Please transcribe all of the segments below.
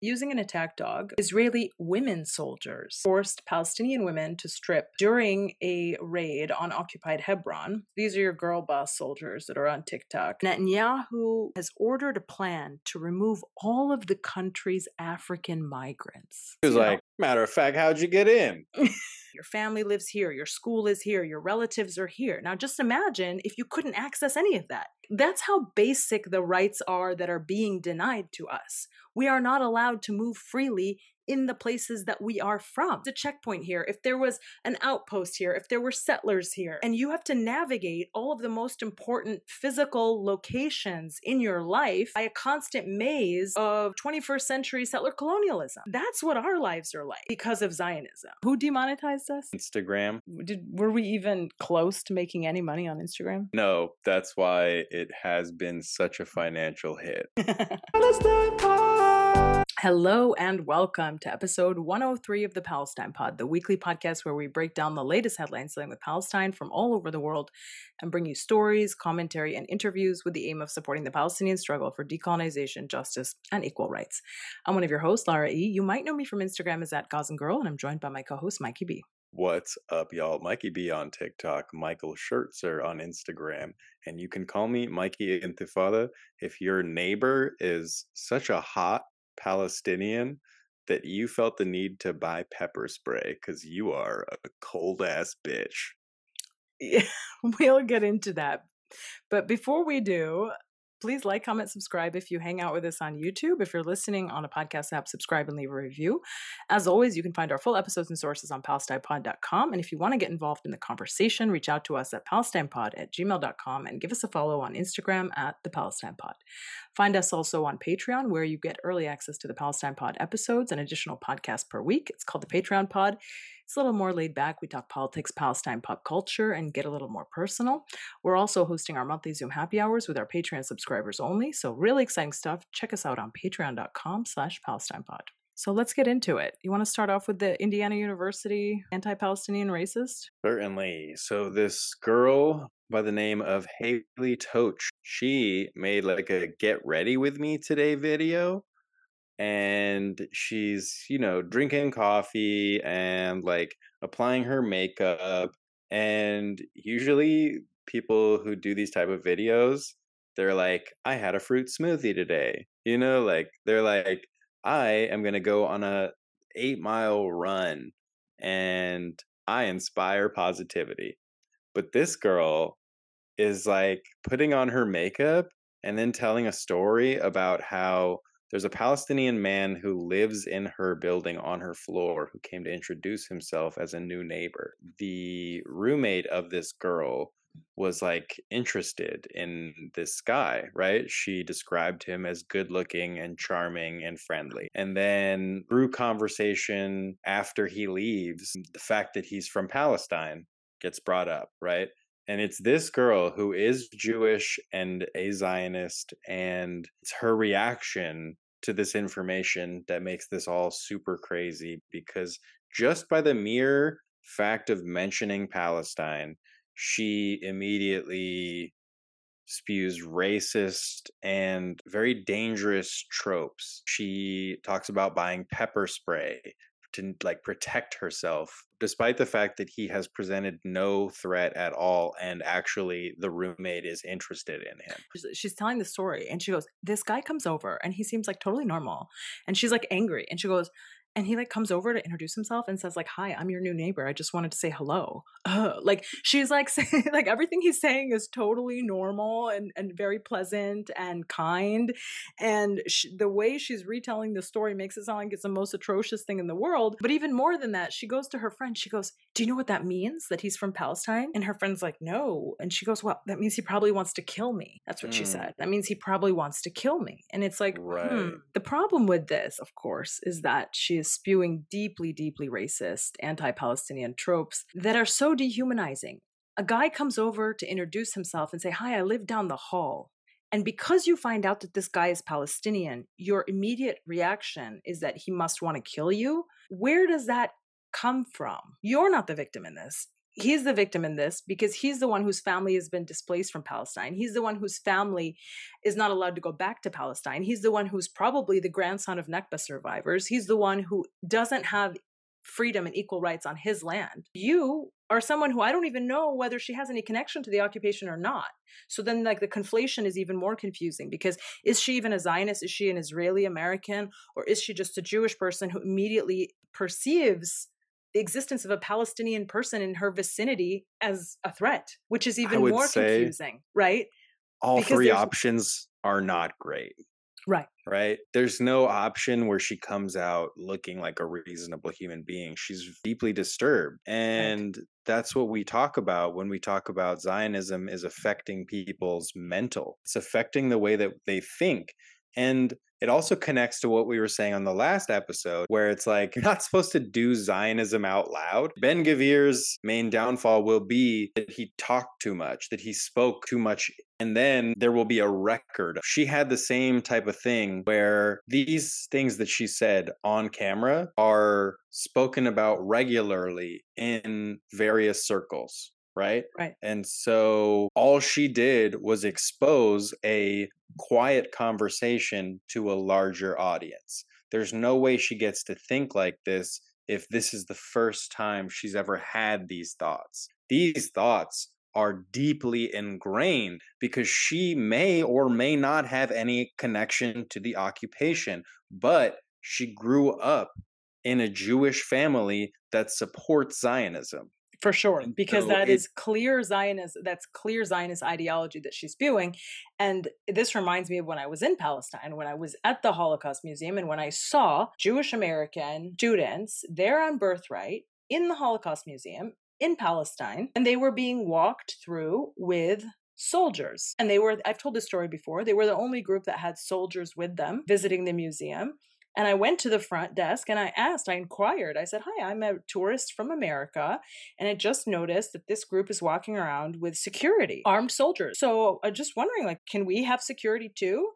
using an attack dog, Israeli women soldiers forced Palestinian women to strip during a raid on occupied Hebron. These are your girl boss soldiers that are on TikTok. Netanyahu has ordered a plan to remove all of the country's African migrants. He was You know, like, matter of fact, how'd you get in? your family lives here, your school is here, your relatives are here. Now, just imagine if you couldn't access any of that. That's how basic the rights are that are being denied to us. We are not allowed to move freely in the places that we are from. The checkpoint here, if there was an outpost here, if there were settlers here, and you have to navigate all of the most important physical locations in your life by a constant maze of 21st century settler colonialism. That's what our lives are like because of Zionism. Who demonetized us? Instagram. Did were we even close to making any money on Instagram? No, that's why it has been such a financial hit. Hello and welcome to episode 103 of the Palestine Pod, the weekly podcast where we break down the latest headlines dealing with Palestine from all over the world and bring you stories, commentary, and interviews with the aim of supporting the Palestinian struggle for decolonization, justice, and equal rights. I'm one of your hosts, Lara E. You might know me from Instagram as at Gazan Girl, and I'm joined by my co-host, Mikey B. What's up, y'all? Mikey B on TikTok, Michael Schertzer on Instagram, and you can call me Mikey Intifada if your neighbor is such a hot Palestinian that you felt the need to buy pepper spray because you are a cold ass bitch. Yeah, we'll get into that. But before we do, please like, comment, subscribe if you hang out with us on YouTube. If you're listening on a podcast app, subscribe and leave a review. As always, you can find our full episodes and sources on palestinepod.com. And if you want to get involved in the conversation, reach out to us at palestinepod at gmail.com and give us a follow on Instagram at the Palestine Pod. Find us also on Patreon, where you get early access to the Palestine Pod episodes and additional podcasts per week. It's called the Patreon Pod. It's a little more laid back. We talk politics, Palestine, pop culture, and get a little more personal. We're also hosting our monthly Zoom happy hours with our Patreon subscribers only. So really exciting stuff. Check us out on patreon.com slash Palestine Pod. So let's get into it. You want to start off with the Indiana University anti-Palestinian racist? Certainly. So this girl by the name of Haley Toch, she made like a get ready with me today video. And she's, you know, drinking coffee and like applying her makeup. And usually people who do these type of videos, they're like, I had a fruit smoothie today. You know, like they're like, I am gonna go on a eight mile run and I inspire positivity. But this girl is like putting on her makeup and then telling a story about how there's a Palestinian man who lives in her building on her floor who came to introduce himself as a new neighbor. The roommate of this girl was like interested in this guy, right? She described him as good looking and charming and friendly. And then through conversation after he leaves, the fact that he's from Palestine gets brought up, right? And it's this girl who is Jewish and a Zionist, and it's her reaction to this information that makes this all super crazy because just by the mere fact of mentioning Palestine, she immediately spews racist and very dangerous tropes. She talks about buying pepper spray to like protect herself despite the fact that he has presented no threat at all and actually the roommate is interested in him. She's- telling the story and she goes, This guy comes over and he seems like totally normal. And she's like angry. And she goes, and he like comes over to introduce himself and says like hi i'm your new neighbor i just wanted to say hello uh, like she's like saying like everything he's saying is totally normal and, and very pleasant and kind and sh- the way she's retelling the story makes it sound like it's the most atrocious thing in the world but even more than that she goes to her friend she goes do you know what that means that he's from palestine and her friend's like no and she goes well that means he probably wants to kill me that's what she Mm. said that means he probably wants to kill me and it's like Right. hmm. the problem with this of course is that she is spewing deeply deeply racist anti-palestinian tropes that are so dehumanizing a guy comes over to introduce himself and say hi i live down the hall and because you find out that this guy is Palestinian, your immediate reaction is that he must want to kill you. Where does that come from? You're not the victim in this. He's the victim in this because he's the one whose family has been displaced from Palestine. He's the one whose family is not allowed to go back to Palestine. He's the one who's probably the grandson of Nakba survivors. He's the one who doesn't have freedom and equal rights on his land. You are someone who I don't even know whether she has any connection to the occupation or not. So then, like, the conflation is even more confusing because is she even a Zionist? Is she an Israeli American? Or is she just a Jewish person who immediately perceives the existence of a Palestinian person in her vicinity as a threat, which is even more confusing, right? All because three options are not great. Right. Right. There's no option where she comes out looking like a reasonable human being. She's deeply disturbed. And right. that's what we talk about when we talk about Zionism is affecting people's mental. It's affecting the way that they think. And it also connects to what we were saying on the last episode, where it's like you're not supposed to do Zionism out loud. Ben Gvir's main downfall will be that he talked too much, that he spoke too much. And then there will be a record. She had the same type of thing where these things that she said on camera are spoken about regularly in various circles right? Right. And so all she did was expose a quiet conversation to a larger audience. There's no way she gets to think like this if this is the first time she's ever had these thoughts. These thoughts are deeply ingrained because she may or may not have any connection to the occupation, but she grew up in a Jewish family that supports Zionism for sure because so that it, is clear zionist that's clear zionist ideology that she's spewing and this reminds me of when i was in palestine when i was at the holocaust museum and when i saw jewish american students there on birthright in the holocaust museum in palestine and they were being walked through with soldiers. And they were, I've told this story before, they were the only group that had soldiers with them visiting the museum. And I went to the front desk and I asked, I inquired, I said, Hi, I'm a tourist from America. And I just noticed that this group is walking around with security, armed soldiers. So I'm just wondering, like, can we have security too?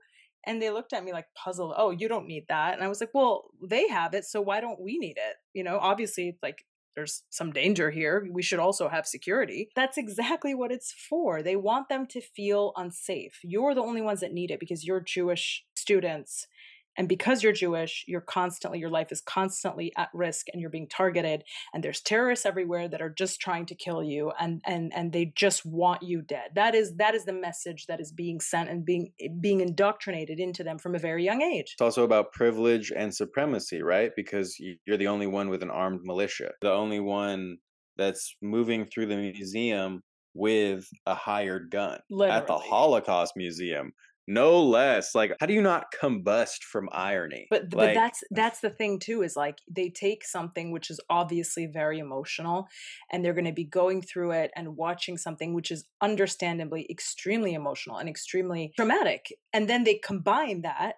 And they looked at me like puzzled. Oh, you don't need that. And I was like, well, they have it. So why don't we need it? You know, obviously, like, there's some danger here. We should also have security. That's exactly what it's for. They want them to feel unsafe. You're the only ones that need it because you're Jewish students and because you're Jewish, you're constantly, your life is constantly at risk and you're being targeted. And there's terrorists everywhere that are just trying to kill you and and and they just want you dead. That is that is the message that is being sent and being being indoctrinated into them from a very young age. It's also about privilege and supremacy, right? Because you're the only one with an armed militia, the only one that's moving through the museum with a hired gun Literally. at the Holocaust Museum no less like how do you not combust from irony? But like, but that's that's the thing too is like they take something which is obviously very emotional and they're going to be going through it and watching something which is understandably extremely emotional and extremely traumatic and then they combine that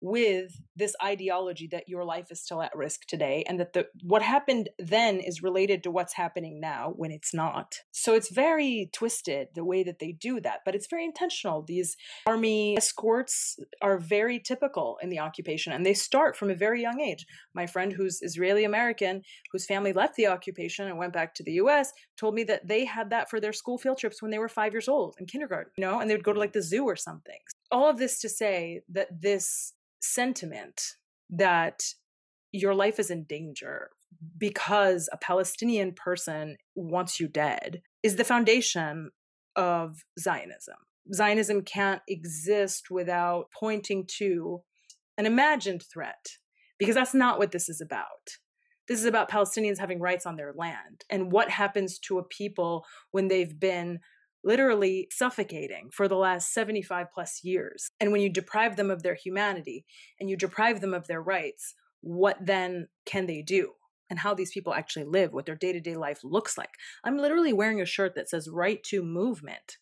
with this ideology that your life is still at risk today and that the what happened then is related to what's happening now when it's not. So it's very twisted the way that they do that but it's very intentional. These army escorts are very typical in the occupation and they start from a very young age. My friend who's israeli american whose family left the occupation and went back to the us told me that they had that for their school field trips when they were five years old in kindergarten you know and they would go to like the zoo or something. All of this to say that this sentiment that your life is in danger because a Palestinian person wants you dead is the foundation of Zionism. Zionism can't exist without pointing to an imagined threat because that's not what this is about. This is about Palestinians having rights on their land and what happens to a people when they've been literally suffocating for the last 75 plus years. And when you deprive them of their humanity and you deprive them of their rights, what then can they do? And how these people actually live, what their day to day life looks like. I'm literally wearing a shirt that says right to movement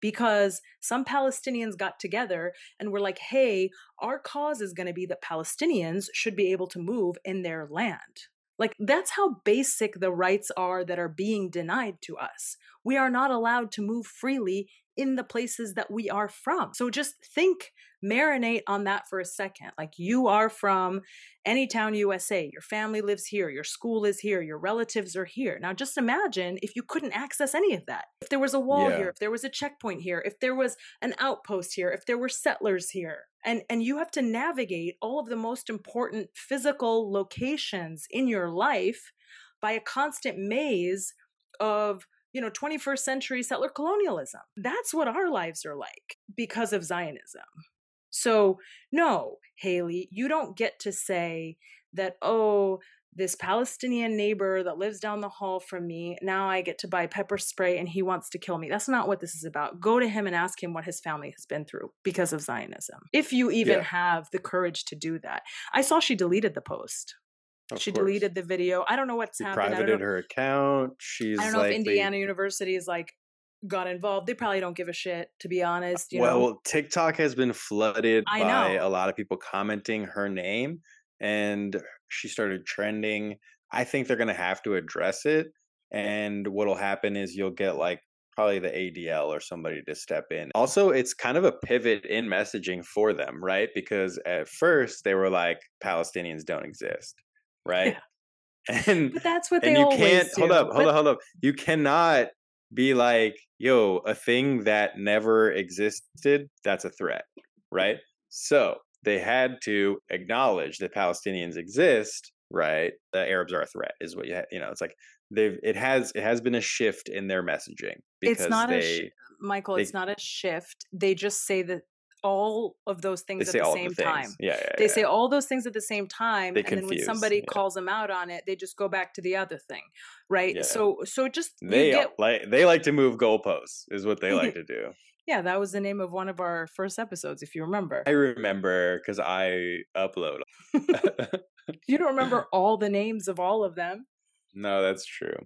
because some Palestinians got together and were like, hey, our cause is going to be that Palestinians should be able to move in their land. Like, that's how basic the rights are that are being denied to us. We are not allowed to move freely in the places that we are from. So just think, marinate on that for a second. Like you are from any town USA. Your family lives here. Your school is here. Your relatives are here. Now just imagine if you couldn't access any of that. If there was a wall Yeah. here, if there was a checkpoint here, if there was an outpost here, if there were settlers here. And and you have to navigate all of the most important physical locations in your life by a constant maze of you know 21st century settler colonialism. That's what our lives are like because of zionism. So no haley you don't get to say that oh this palestinian neighbor that lives down the hall from me now i get to buy pepper spray and he wants to kill me. That's not what this is about. Go to him and ask him what his family has been through because of zionism if you even Yeah. have the courage to do that. I saw she deleted the post Of she course. deleted the video i don't know what's She happened privated her account. She's I don't know if Indiana University is like got involved. They probably don't give a shit, to be honest. You well, know, TikTok has been flooded I by know. a lot of people commenting her name, and she started trending. I think they're going to have to address it. And what'll happen is you'll get like probably the ADL or somebody to step in. Also, it's kind of a pivot in messaging for them, right? Because at first they were like Palestinians don't exist, right? And but that's what they and you always can't do. hold up, hold But up, hold up. You cannot be like, yo, a thing that never existed, that's a threat, right? So they had to acknowledge that Palestinians exist, right? The Arabs are a threat, is what you ha- you know. It's like they've it has it has been a shift in their messaging because It's not a they sh- Michael, they- it's not a shift. They just say that all of those they things at the same the time. Yeah, yeah, They yeah. say all those things at the same time, They and then when somebody yeah. calls them out on it, they just go back to the other thing, right? Yeah. So, so just they get like they like to move goalposts, is what they like to do. yeah. That was the name of one of our first episodes, if you remember. I remember because I upload. you don't remember all the names of all of them. no, that's true.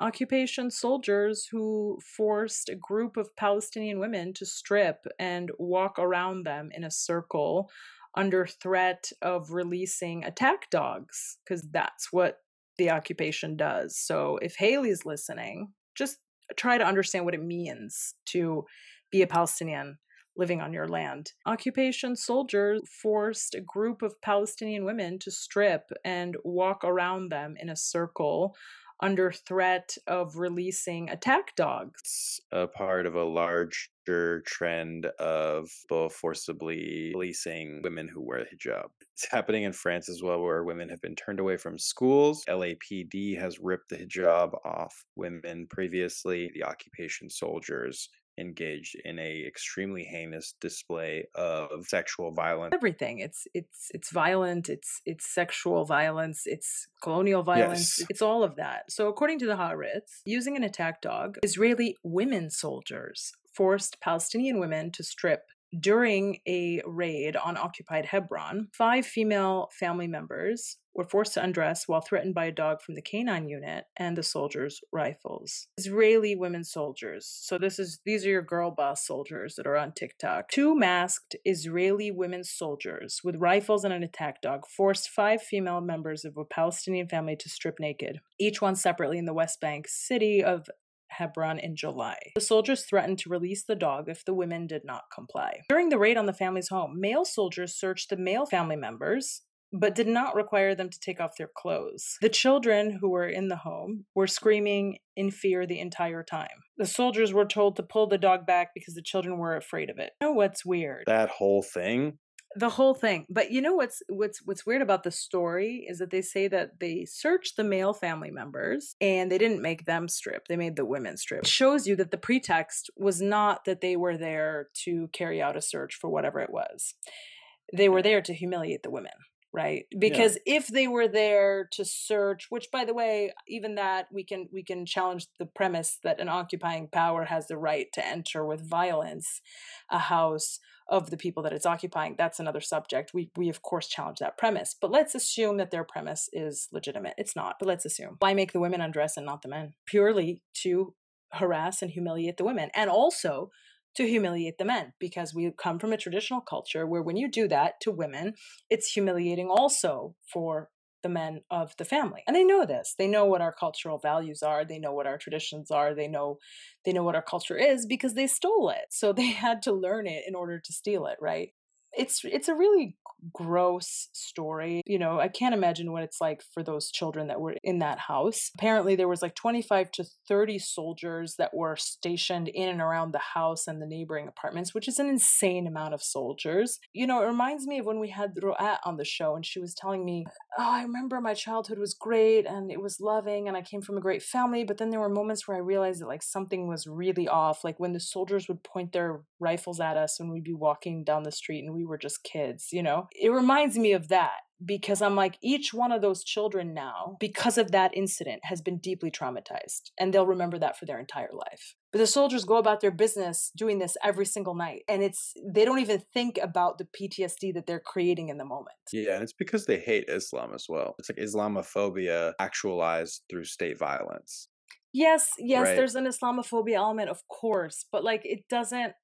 Occupation soldiers who forced a group of Palestinian women to strip and walk around them in a circle under threat of releasing attack dogs, because that's what the occupation does. So if Haley's listening, just try to understand what it means to be a Palestinian living on your land. Occupation soldiers forced a group of Palestinian women to strip and walk around them in a circle under threat of releasing attack dogs. it's a part of a larger trend of both forcibly policing women who wear hijab. It's happening in France as well, where women have been turned away from schools. LAPD has ripped the hijab off women previously. The occupation soldiers engaged in a extremely heinous display of sexual violence. Everything. It's it's it's violent, it's it's sexual violence, it's colonial violence, Yes. it's all of that. So according to the Haaretz, using an attack dog, Israeli women soldiers forced Palestinian women to strip during a raid on occupied Hebron. Five female family members were forced to undress while threatened by a dog from the canine unit and the soldiers' rifles. Israeli women soldiers. So this is these are your girl boss soldiers that are on TikTok. Two masked Israeli women soldiers with rifles and an attack dog forced five female members of a Palestinian family to strip naked, each one separately in the West Bank city of Hebron in July. The soldiers threatened to release the dog if the women did not comply. During the raid on the family's home, male soldiers searched the male family members but did not require them to take off their clothes. The children who were in the home were screaming in fear the entire time. The soldiers were told to pull the dog back because the children were afraid of it. You know what's weird? That whole thing. the whole thing. But you know what's what's what's weird about the story is that they say that they searched the male family members and they didn't make them strip. They made the women strip. It shows you that the pretext was not that they were there to carry out a search for whatever it was. They were there to humiliate the women. Right, because if they were there to search, which by the way, even that we can we can challenge the premise that an occupying power has the right to enter with violence a house of the people that it's occupying. That's another subject. We we of course challenge that premise but let's assume that their premise is legitimate. It's not but let's assume. Why make the women undress and not the men? Purely to harass and humiliate the women. And also to humiliate the men because we come from a traditional culture where when you do that to women it's humiliating also for the men of the family. And they know this. They know what our cultural values are, they know what our traditions are, they know they know what our culture is because they stole it. So they had to learn it in order to steal it, right? It's it's a really gross story. You know, I can't imagine what it's like for those children that were in that house. Apparently there was like 25 to 30 soldiers that were stationed in and around the house and the neighboring apartments, which is an insane amount of soldiers. You know, it reminds me of when we had Roat on the show and she was telling me, "Oh, I remember my childhood was great and it was loving and I came from a great family, but then there were moments where I realized that like something was really off, like when the soldiers would point their rifles at us when we'd be walking down the street and we were just kids, you know? It reminds me of that because I'm like, each one of those children now, because of that incident, has been deeply traumatized and they'll remember that for their entire life. But the soldiers go about their business doing this every single night. And it's, they don't even think about the PTSD that they're creating in the moment. Yeah. And it's because they hate Islam as well. It's like Islamophobia actualized through state violence. Yes, yes, right? there's an Islamophobia element, of course, but like it doesn't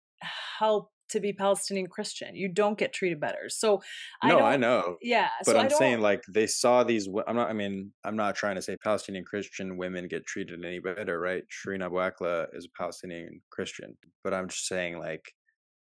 help to be Palestinian Christian. You don't get treated better. So I no, I know. Yeah, but so I'm saying like they saw these. I'm not. I mean, I'm not trying to say Palestinian Christian women get treated any better, right? Shireen Abu is a Palestinian Christian, but I'm just saying like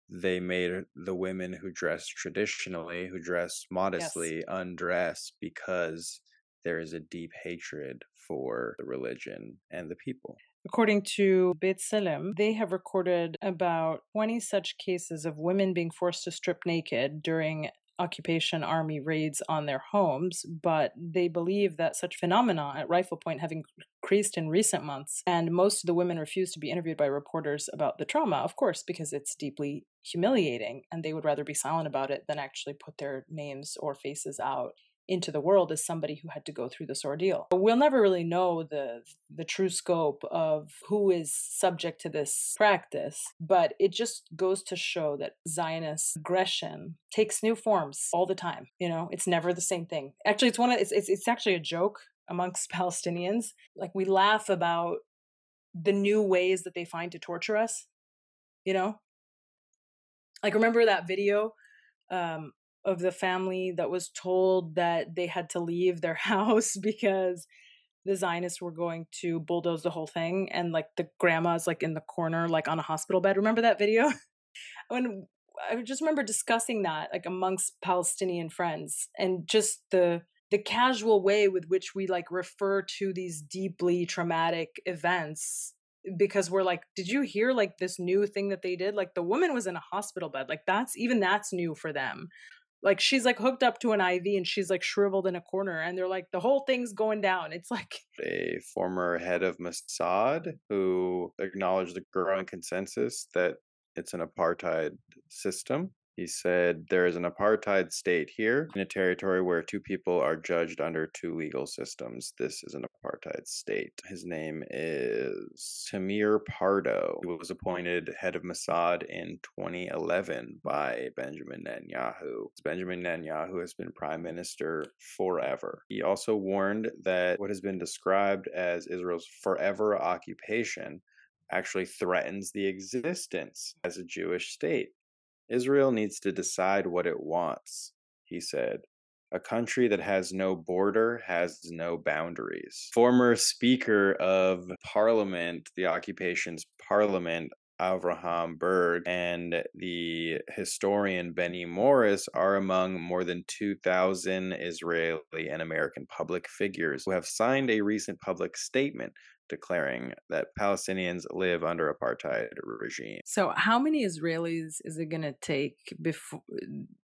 they made the women who dress traditionally, who dress modestly, yes. undress because there is a deep hatred for the religion and the people. According to B'Tselem, they have recorded about 20 such cases of women being forced to strip naked during occupation army raids on their homes, but they believe that such phenomena at Rifle Point have increased in recent months, and most of the women refuse to be interviewed by reporters about the trauma, of course, because it's deeply humiliating, and they would rather be silent about it than actually put their names or faces out into the world as somebody who had to go through this ordeal. We'll never really know the the true scope of who is subject to this practice, but it just goes to show that Zionist aggression takes new forms all the time. You know, it's never the same thing. Actually, it's one of it's it's, it's actually a joke amongst Palestinians. Like we laugh about the new ways that they find to torture us. You know, like remember that video um, of the family that was told that they had to leave their house because the Zionists were going to bulldoze the whole thing and like the grandma's like in the corner like on a hospital bed. Remember that video? when I just remember discussing that like amongst Palestinian friends and just the the casual way with which we like refer to these deeply traumatic events because we're like did you hear like this new thing that they did like the woman was in a hospital bed like that's even that's new for them like she's like hooked up to an IV and she's like shriveled in a corner and they're like the whole thing's going down. It's like a former head of Mossad who acknowledged the growing consensus that it's an apartheid system he said, There is an apartheid state here in a territory where two people are judged under two legal systems. This is an apartheid state. His name is Tamir Pardo. He was appointed head of Mossad in 2011 by Benjamin Netanyahu. Benjamin Netanyahu has been prime minister forever. He also warned that what has been described as Israel's forever occupation actually threatens the existence as a Jewish state. Israel needs to decide what it wants, he said. A country that has no border has no boundaries. Former Speaker of Parliament, the occupation's parliament, Avraham Burg and the historian Benny Morris are among more than 2,000 Israeli and American public figures who have signed a recent public statement declaring that Palestinians live under apartheid regime. So, how many Israelis is it going to take before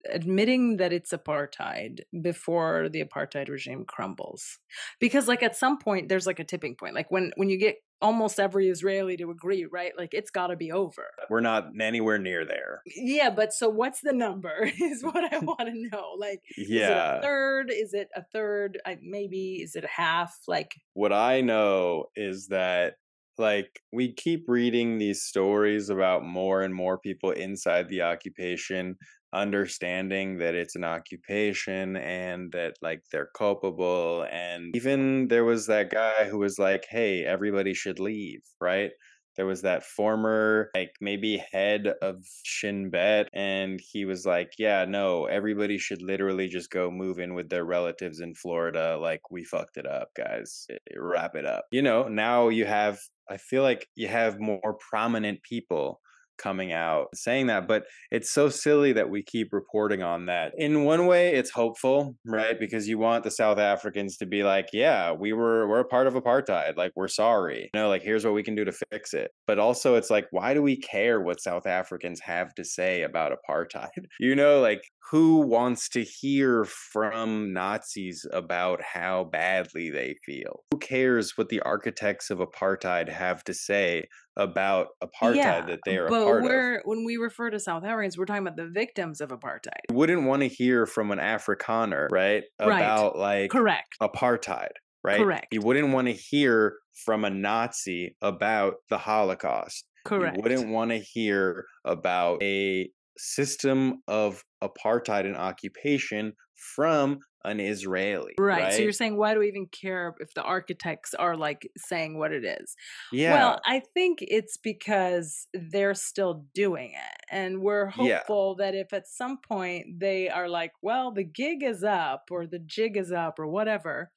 admitting that it's apartheid before the apartheid regime crumbles? Because, like, at some point, there's like a tipping point. Like when when you get almost every Israeli to agree, right? Like it's got to be over. We're not anywhere near there. Yeah, but so what's the number? Is what I want to know. Like, yeah, a third? Is it a third? maybe is it a half? Like, what I know is that like we keep reading these stories about more and more people inside the occupation understanding that it's an occupation and that like they're culpable and even there was that guy who was like hey everybody should leave right there was that former like maybe head of Shin Bet and he was like, "Yeah, no, everybody should literally just go move in with their relatives in Florida like we fucked it up, guys. Eh, wrap it up." You know, now you have I feel like you have more prominent people coming out saying that but it's so silly that we keep reporting on that. In one way it's hopeful right? Because you want the south africans to be like yeah we were we're a part of apartheid like we're sorry. You know like here's what we can do to fix it. But also it's like why do we care what south africans have to say about apartheid? You know like who wants to hear from Nazis about how badly they feel? Who cares what the architects of apartheid have to say about apartheid yeah, that they are but part we're, of? When we refer to South Africans, we're talking about the victims of apartheid. You wouldn't want to hear from an Afrikaner, right? About right. like correct apartheid. Right? Correct. You wouldn't want to hear from a Nazi about the Holocaust. Correct. You wouldn't want to hear about a system of apartheid and occupation from an Israeli. Right. right. So you're saying, why do we even care if the architects are like saying what it is? Yeah. Well, I think it's because they're still doing it. And we're hopeful yeah. that if at some point they are like, well, the gig is up or the jig is up or whatever.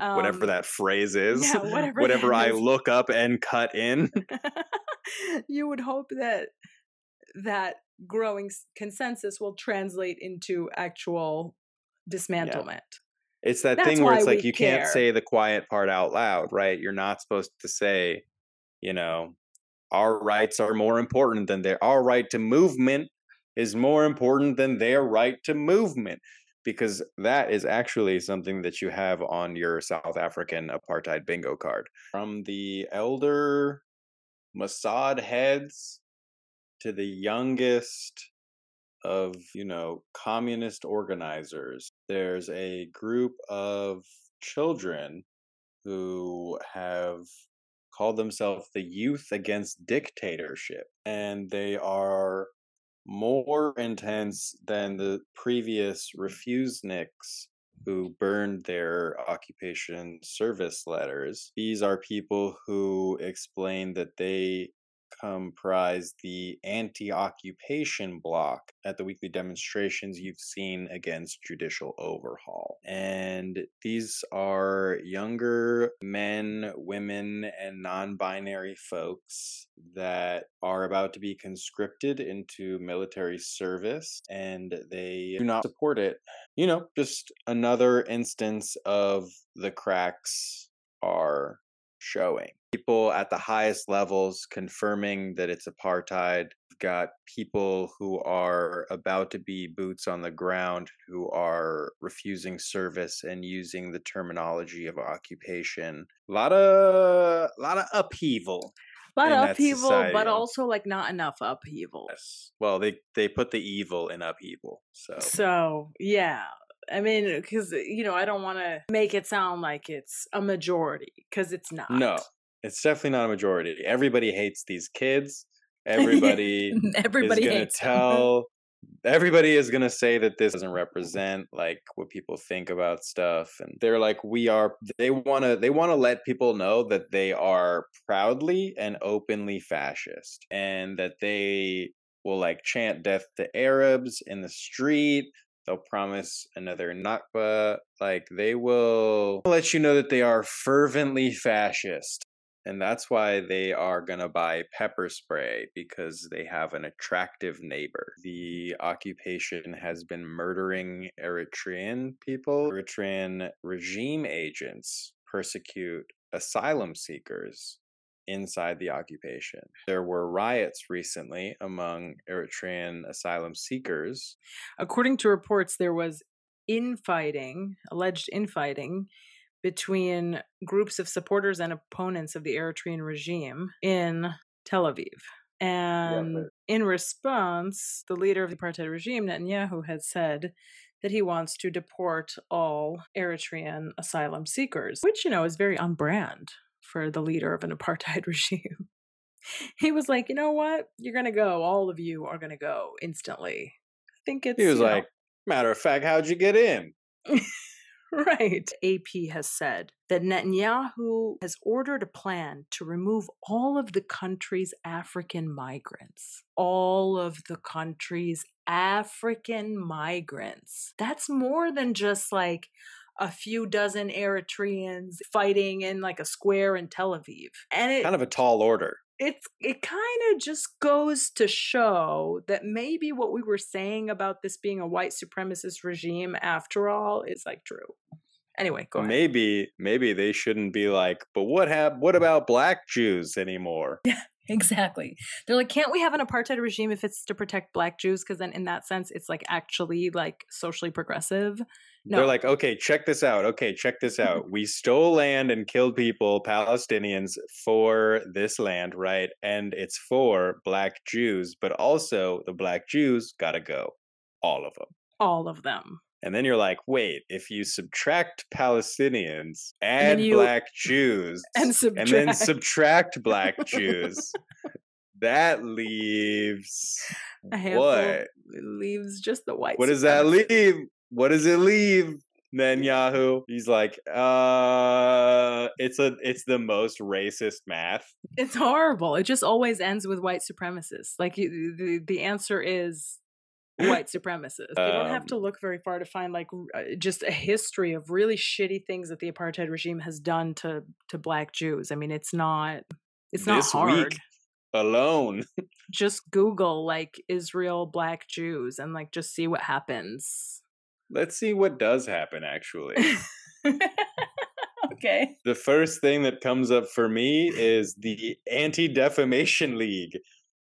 Um, whatever that phrase is. Yeah, whatever. whatever I is. look up and cut in. you would hope that that growing consensus will translate into actual dismantlement. Yeah. It's that That's thing where it's like you care. can't say the quiet part out loud, right? You're not supposed to say, you know, our rights are more important than their our right to movement is more important than their right to movement because that is actually something that you have on your South African apartheid bingo card. From the elder Mossad heads to the youngest of, you know, communist organizers. There's a group of children who have called themselves the Youth Against Dictatorship. And they are more intense than the previous refuseniks who burned their occupation service letters. These are people who explain that they comprise the anti occupation bloc at the weekly demonstrations you've seen against judicial overhaul. And these are younger men, women, and non binary folks that are about to be conscripted into military service and they do not support it. You know, just another instance of the cracks are showing. People at the highest levels confirming that it's apartheid. We've got people who are about to be boots on the ground who are refusing service and using the terminology of occupation. A lot of a lot of upheaval. A lot of upheaval, society. but also like not enough upheaval. Yes. Well, they they put the evil in upheaval. So So yeah, I mean, because uh, you know, I don't want to make it sound like it's a majority because it's not. No, it's definitely not a majority. Everybody hates these kids. Everybody, everybody is gonna tell. Everybody is gonna say that this doesn't represent like what people think about stuff, and they're like, we are. They wanna. They wanna let people know that they are proudly and openly fascist, and that they will like chant death to Arabs in the street they'll promise another Nakba. Like they will let you know that they are fervently fascist. And that's why they are going to buy pepper spray because they have an attractive neighbor. The occupation has been murdering Eritrean people. Eritrean regime agents persecute asylum seekers inside the occupation. There were riots recently among Eritrean asylum seekers. According to reports, there was infighting, alleged infighting, between groups of supporters and opponents of the Eritrean regime in Tel Aviv. And yeah, in response, the leader of the apartheid regime, Netanyahu, has said that he wants to deport all Eritrean asylum seekers, which, you know, is very on brand for the leader of an apartheid regime. he was like, you know what? You're going to go. All of you are going to go instantly. I think it's. He was like, know, matter of fact, how'd you get in? Right. AP has said that Netanyahu has ordered a plan to remove all of the country's African migrants. All of the country's African migrants. That's more than just like a few dozen Eritreans fighting in like a square in Tel Aviv. And it kind of a tall order. it's it kind of just goes to show that maybe what we were saying about this being a white supremacist regime after all is like true. Anyway, go ahead. Maybe maybe they shouldn't be like, but what have what about black Jews anymore? Exactly. They're like, can't we have an apartheid regime if it's to protect black Jews? Because then in that sense, it's like actually like socially progressive. No. They're like, okay, check this out. Okay, check this out. We stole land and killed people, Palestinians, for this land, right? And it's for black Jews, but also the black Jews gotta go. All of them. All of them. And then you're like, wait, if you subtract Palestinians, add then you- black Jews, And subtract. and then subtract black Jews, that leaves what? leaves just the white. What does that leave? What does it leave? Netanyahu. He's like, uh, it's a, it's the most racist math. It's horrible. It just always ends with white supremacists. Like you- the the answer is white supremacists. You don't have to Um, look very far to find like uh, just a history of really shitty things that the apartheid regime has done to to black Jews. I mean, it's not it's not this hard. week alone. Just Google like Israel black Jews and like just see what happens. Let's see what does happen. Actually, okay. the first thing that comes up for me is the Anti Defamation League.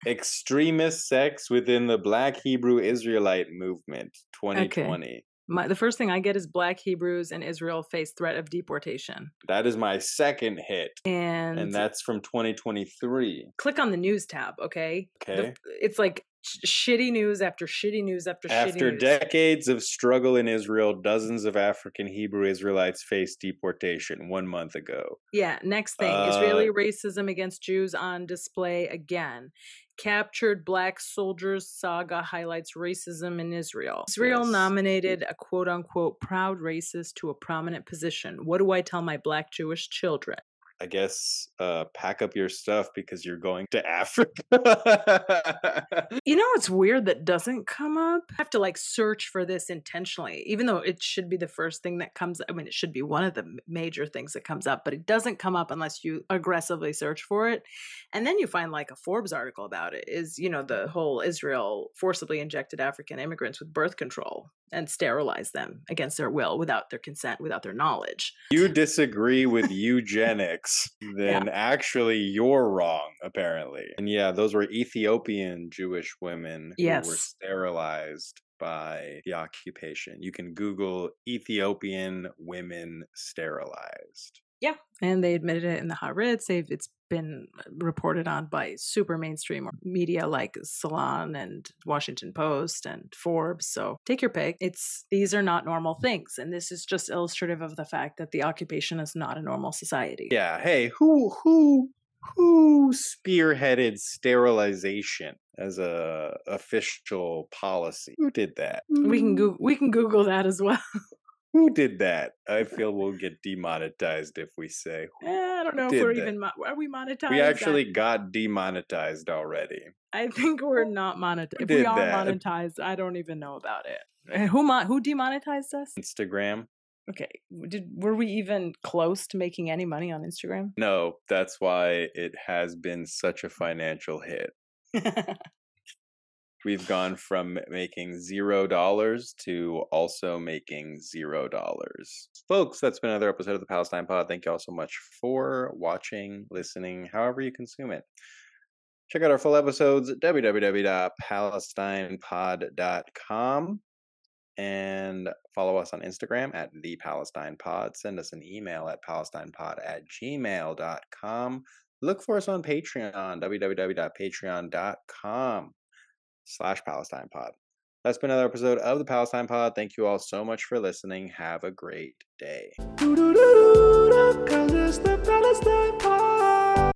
Extremist sects within the Black Hebrew Israelite movement 2020. My, the first thing I get is black Hebrews in Israel face threat of deportation. That is my second hit, And, and that's from 2023. click on the news tab, okay? The- Okay. it's like sh- shitty news after shitty news after, shitty news. After news. decades of struggle in Israel, dozens of African Hebrew Israelites faced deportation one month ago. Yeah, next thing Uh, Israeli racism against Jews on display again. Captured black soldiers saga highlights racism in Israel. Israel Yes. nominated a quote unquote proud racist to a prominent position. What do I tell my black Jewish children? I guess uh, pack up your stuff because you're going to Africa. You know what's weird that doesn't come up? I have to like search for this intentionally, even though it should be the first thing that comes. I mean, it should be one of the major things that comes up, but it doesn't come up unless you aggressively search for it. And then you find like a Forbes article about it is, you know, the whole Israel forcibly injected African immigrants with birth control and sterilize them against their will, without their consent, without their knowledge. you disagree with eugenics, then actually you're wrong, apparently. And yeah, those were Ethiopian Jewish women who were Yes. sterilized by the occupation. You can Google Ethiopian women sterilized. Yeah. And they admitted it in the Haaretz. They've, it's been reported on by super mainstream media like Salon and Washington Post and Forbes. So take your pick. It's these are not normal things. And this is just illustrative of the fact that the occupation is not a normal society. Yeah, hey, who who who spearheaded sterilization as a official policy? Who did that? We can go we can Google that as well. Who did that? I feel we'll get demonetized if we say Eh, I don't know if we're that? even mo- are we monetized. we actually got demonetized already. I think we're not monetized. If we are that? monetized, I don't even know about it. Eh, Who mon- who demonetized us? Instagram? Okay, did were we even close to making any money on Instagram? No, that's why it has been such a financial hit. We've gone from making zero dollars to also making zero dollars. Folks, that's been another episode of the Palestine Pod. Thank you all so much for watching, listening, however you consume it. Check out our full episodes at www.palestinepod.com and follow us on Instagram at the Palestine Pod. Send us an email at palestinepod at gmail.com. Look for us on Patreon, www.patreon.com slash Palestine Pod. That's been another episode of the Palestine Pod. Thank you all so much for listening. Have a great day.